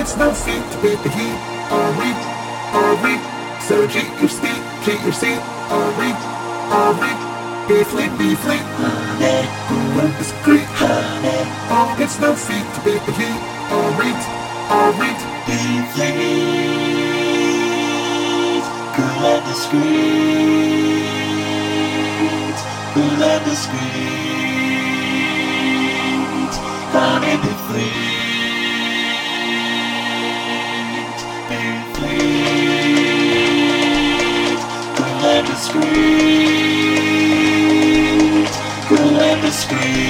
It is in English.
It's no beat the heat. All week, all week. So cheat your speed, cheat your seat. All week, all week. Be fleet, be fleet. Honey, cool and discreet. Honey, oh, it's no feat to beat the heat. All week, all week. Be fleet, cool and discreet, cool and discreet, honey, be fleet, cool and discreet,